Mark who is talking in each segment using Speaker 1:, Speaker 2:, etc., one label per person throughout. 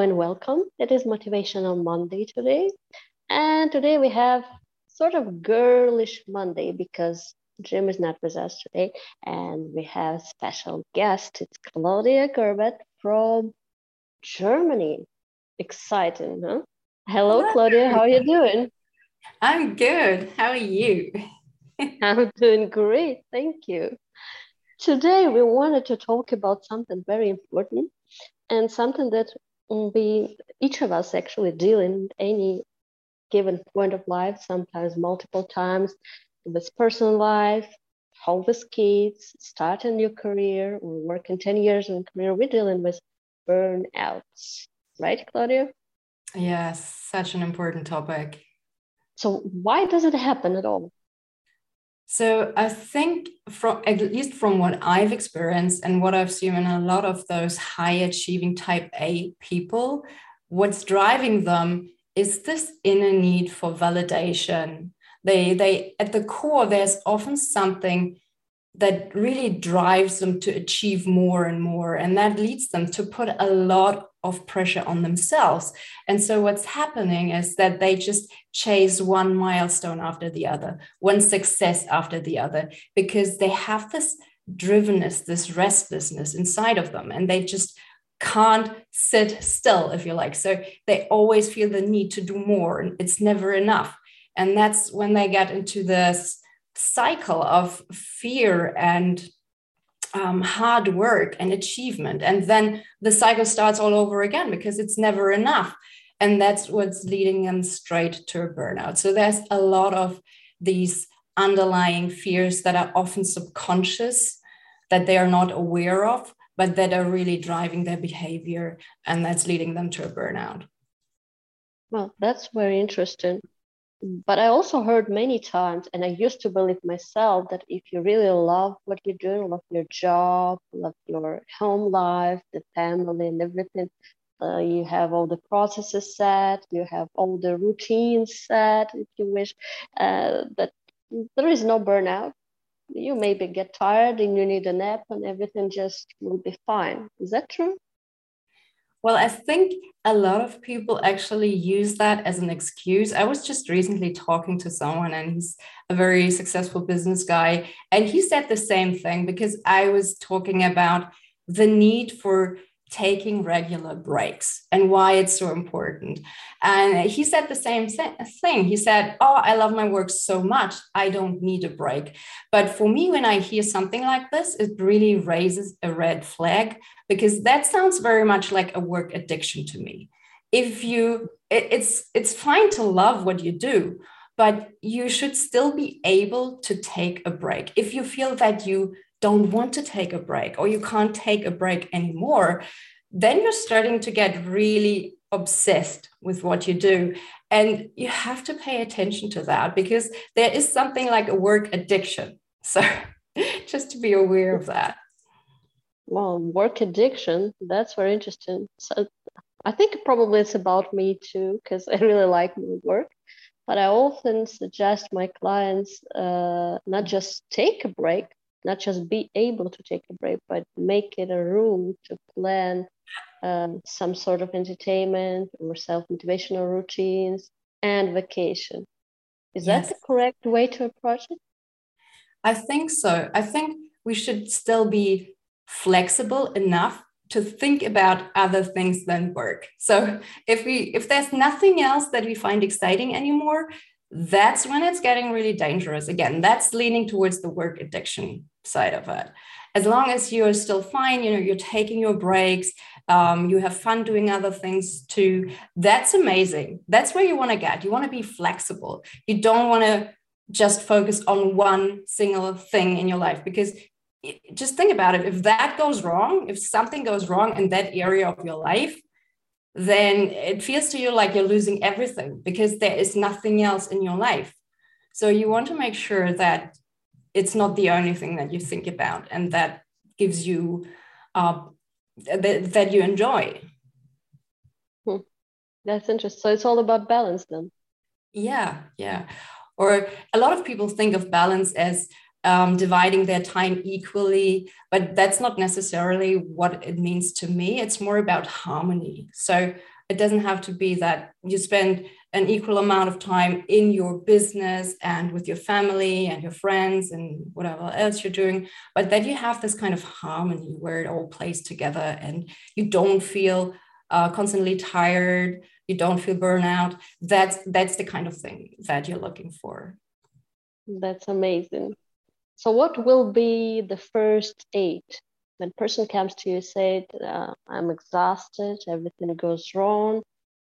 Speaker 1: and welcome. It is Motivational Monday today. And today we have sort of girlish Monday because Jim is not with us today. And we have a special guest. It's Claudia Gerbert from Germany. Exciting, huh? Hello, Hello. Claudia. How are you doing?
Speaker 2: I'm good. How are you?
Speaker 1: I'm doing great. Thank you. Today, we wanted to talk about something very important and something that we, each of us actually deal in any given point of life, sometimes multiple times, with personal life, home with kids, start a new career, or working 10 years in career, we're dealing with burnouts. Right, Claudia?
Speaker 2: Yes, such an important topic.
Speaker 1: So why does it happen at all?
Speaker 2: So I think from at least from what I've experienced and what I've seen in a lot of those high achieving type A people, what's driving them is this inner need for validation. They they at the core, there's often something that really drives them to achieve more and more. And that leads them to put a lot of pressure on themselves. And so what's happening is that they just chase one milestone after the other, one success after the other, because they have this drivenness, this restlessness inside of them, and they just can't sit still, if you like. So they always feel the need to do more, and it's never enough. And that's when they get into this cycle of fear and um, hard work and achievement. And then the cycle starts all over again because it's never enough. And that's what's leading them straight to a burnout. So there's a lot of these underlying fears that are often subconscious, that they are not aware of, but that are really driving their behavior. And that's leading them to a burnout.
Speaker 1: Well, that's very interesting but I also heard many times, and I used to believe myself that if you really love what you're doing, love your job, love your home life, the family, and everything, uh, you have all the processes set, you have all the routines set, if you wish, uh, that there is no burnout. You maybe get tired and you need a nap, and everything just will be fine. Is that true?
Speaker 2: Well, I think a lot of people actually use that as an excuse. I was just recently talking to someone, and he's a very successful business guy. And he said the same thing because I was talking about the need for taking regular breaks and why it's so important. And he said the same thing. He said, Oh, I love my work so much, I don't need a break. But for me, when I hear something like this, it really raises a red flag because that sounds very much like a work addiction to me. If you, it's it's fine to love what you do, but you should still be able to take a break. If you feel that you don't want to take a break or you can't take a break anymore, then you're starting to get really obsessed with what you do. And you have to pay attention to that because there is something like a work addiction. So just to be aware of that.
Speaker 1: Well, work addiction, that's very interesting. So I think probably it's about me too, because I really like my work. But I often suggest my clients uh, not just take a break, not just be able to take a break, but make it a rule to plan um, some sort of entertainment or self motivational routines and vacation. Is yes. that the correct way to approach it?
Speaker 2: I think so. I think we should still be flexible enough to think about other things than work. So if we if there's nothing else that we find exciting anymore, that's when it's getting really dangerous. Again, that's leaning towards the work addiction side of it. As long as you're still fine, you know, you're taking your breaks, um, you have fun doing other things too, that's amazing. That's where you want to get. You want to be flexible. You don't want to just focus on one single thing in your life because just think about it. If that goes wrong, if something goes wrong in that area of your life, then it feels to you like you're losing everything because there is nothing else in your life. So you want to make sure that it's not the only thing that you think about and that gives you uh, that, that you enjoy.
Speaker 1: Hmm. That's interesting. So it's all about balance then.
Speaker 2: Yeah, yeah. Or a lot of people think of balance as um, dividing their time equally, but that's not necessarily what it means to me. It's more about harmony. So it doesn't have to be that you spend an equal amount of time in your business and with your family and your friends and whatever else you're doing, but that you have this kind of harmony where it all plays together and you don't feel uh, constantly tired, you don't feel burnout. That's that's the kind of thing that you're looking for.
Speaker 1: That's amazing. So, what will be the first aid when person comes to you say, uh, "I'm exhausted, everything goes wrong,"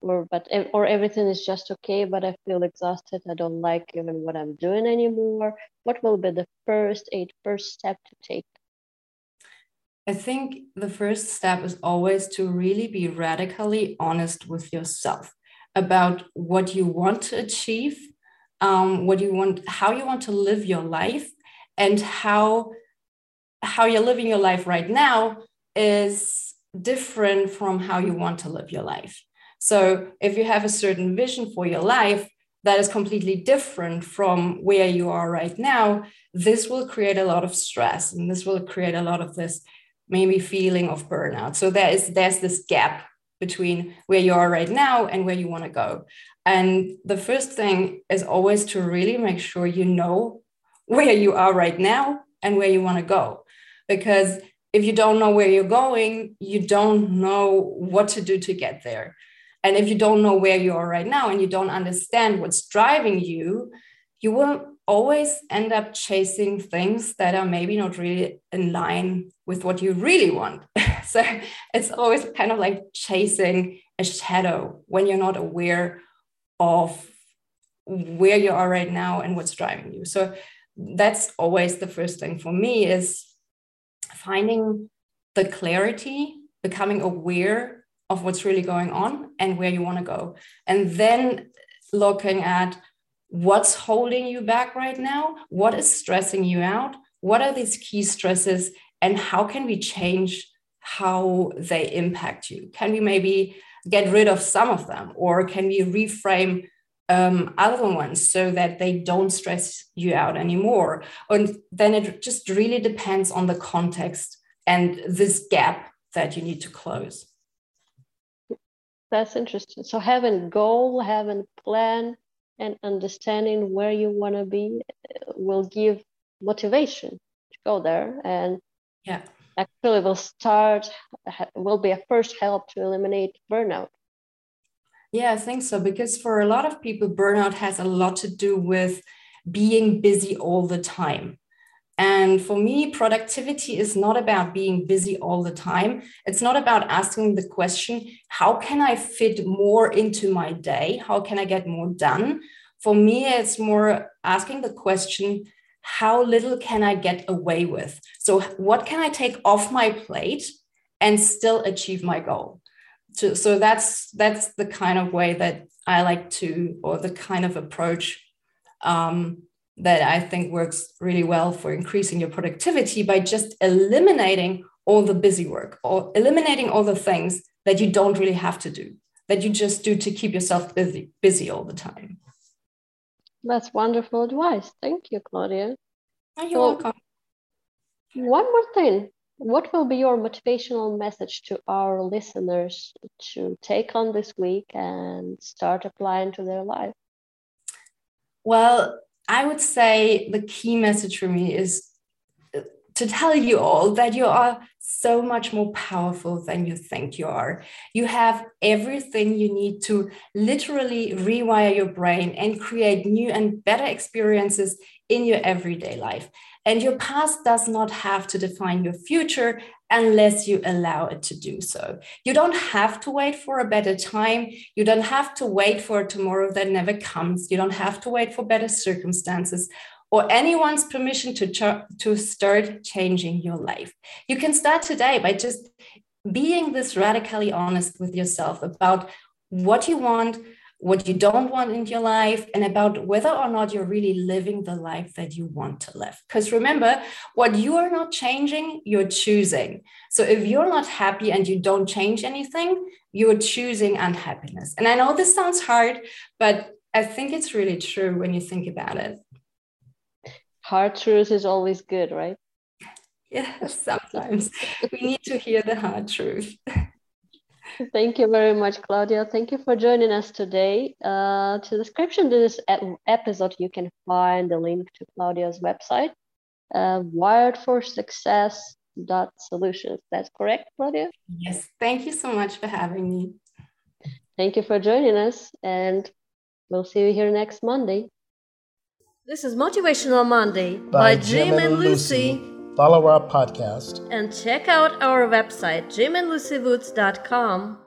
Speaker 1: or but or everything is just okay, but I feel exhausted. I don't like even what I'm doing anymore. What will be the first aid, first step to take?
Speaker 2: I think the first step is always to really be radically honest with yourself about what you want to achieve, um, what you want, how you want to live your life, and how how you're living your life right now is different from how you want to live your life. So if you have a certain vision for your life that is completely different from where you are right now, this will create a lot of stress and this will create a lot of this maybe feeling of burnout. So there is there's this gap between where you are right now and where you want to go. And the first thing is always to really make sure you know where you are right now and where you want to go. Because if you don't know where you're going, you don't know what to do to get there. And if you don't know where you are right now and you don't understand what's driving you, you will always end up chasing things that are maybe not really in line with what you really want. so it's always kind of like chasing a shadow when you're not aware of where you are right now and what's driving you. So that's always the first thing for me is finding the clarity, becoming aware of what's really going on and where you want to go. And then looking at what's holding you back right now, what is stressing you out, what are these key stresses, and how can we change how they impact you? Can we maybe get rid of some of them, or can we reframe um, other ones so that they don't stress you out anymore. And then it just really depends on the context and this gap that you need to close.
Speaker 1: That's interesting. So having a goal, having a plan, and understanding where you want to be uh, will give motivation to go there and
Speaker 2: yeah
Speaker 1: actually will start will be a first help to eliminate burnout
Speaker 2: yeah, I think so. Because for a lot of people, burnout has a lot to do with being busy all the time. And for me, productivity is not about being busy all the time. It's not about asking the question, how can I fit more into my day? How can I get more done? For me, it's more asking the question, how little can I get away with? So, what can I take off my plate and still achieve my goal? To, so that's that's the kind of way that I like to, or the kind of approach um, that I think works really well for increasing your productivity by just eliminating all the busy work or eliminating all the things that you don't really have to do, that you just do to keep yourself busy, busy all the time.
Speaker 1: That's wonderful advice. Thank you, Claudia.
Speaker 2: Oh, you're so, welcome.
Speaker 1: One more thing what will be your motivational message to our listeners to take on this week and start applying to their life?
Speaker 2: Well, I would say the key message for me is to tell you all that you are so much more powerful than you think you are. You have everything you need to literally rewire your brain and create new and better experiences in your everyday life. And your past does not have to define your future unless you allow it to do so. You don't have to wait for a better time. You don't have to wait for a tomorrow that never comes. You don't have to wait for better circumstances or anyone's permission to, ch- to start changing your life. You can start today by just being this radically honest with yourself about what you want, what you don't want in your life, and about whether or not you're really living the life that you want to live. Because remember, what you are not changing, you're choosing. So if you're not happy and you don't change anything, you're choosing unhappiness. And I know this sounds hard, but I think it's really true when you think about it.
Speaker 1: hard truth is always good, right?
Speaker 2: Yeah, sometimes we need to hear the hard truth.
Speaker 1: Thank you very much, Claudia. Thank you for joining us today. Uh, to the description of this episode, you can find the link to Claudia's website, uh, wiredforsuccess.solutions. That's correct, Claudia?
Speaker 2: Yes. Thank you so much for having me.
Speaker 1: Thank you for joining us, and we'll see you here next Monday. This is Motivational Monday by, by Jim, Jim, and Lucy.
Speaker 3: Lucy follow our podcast,
Speaker 1: and check out our website, jimandlucywoods.com.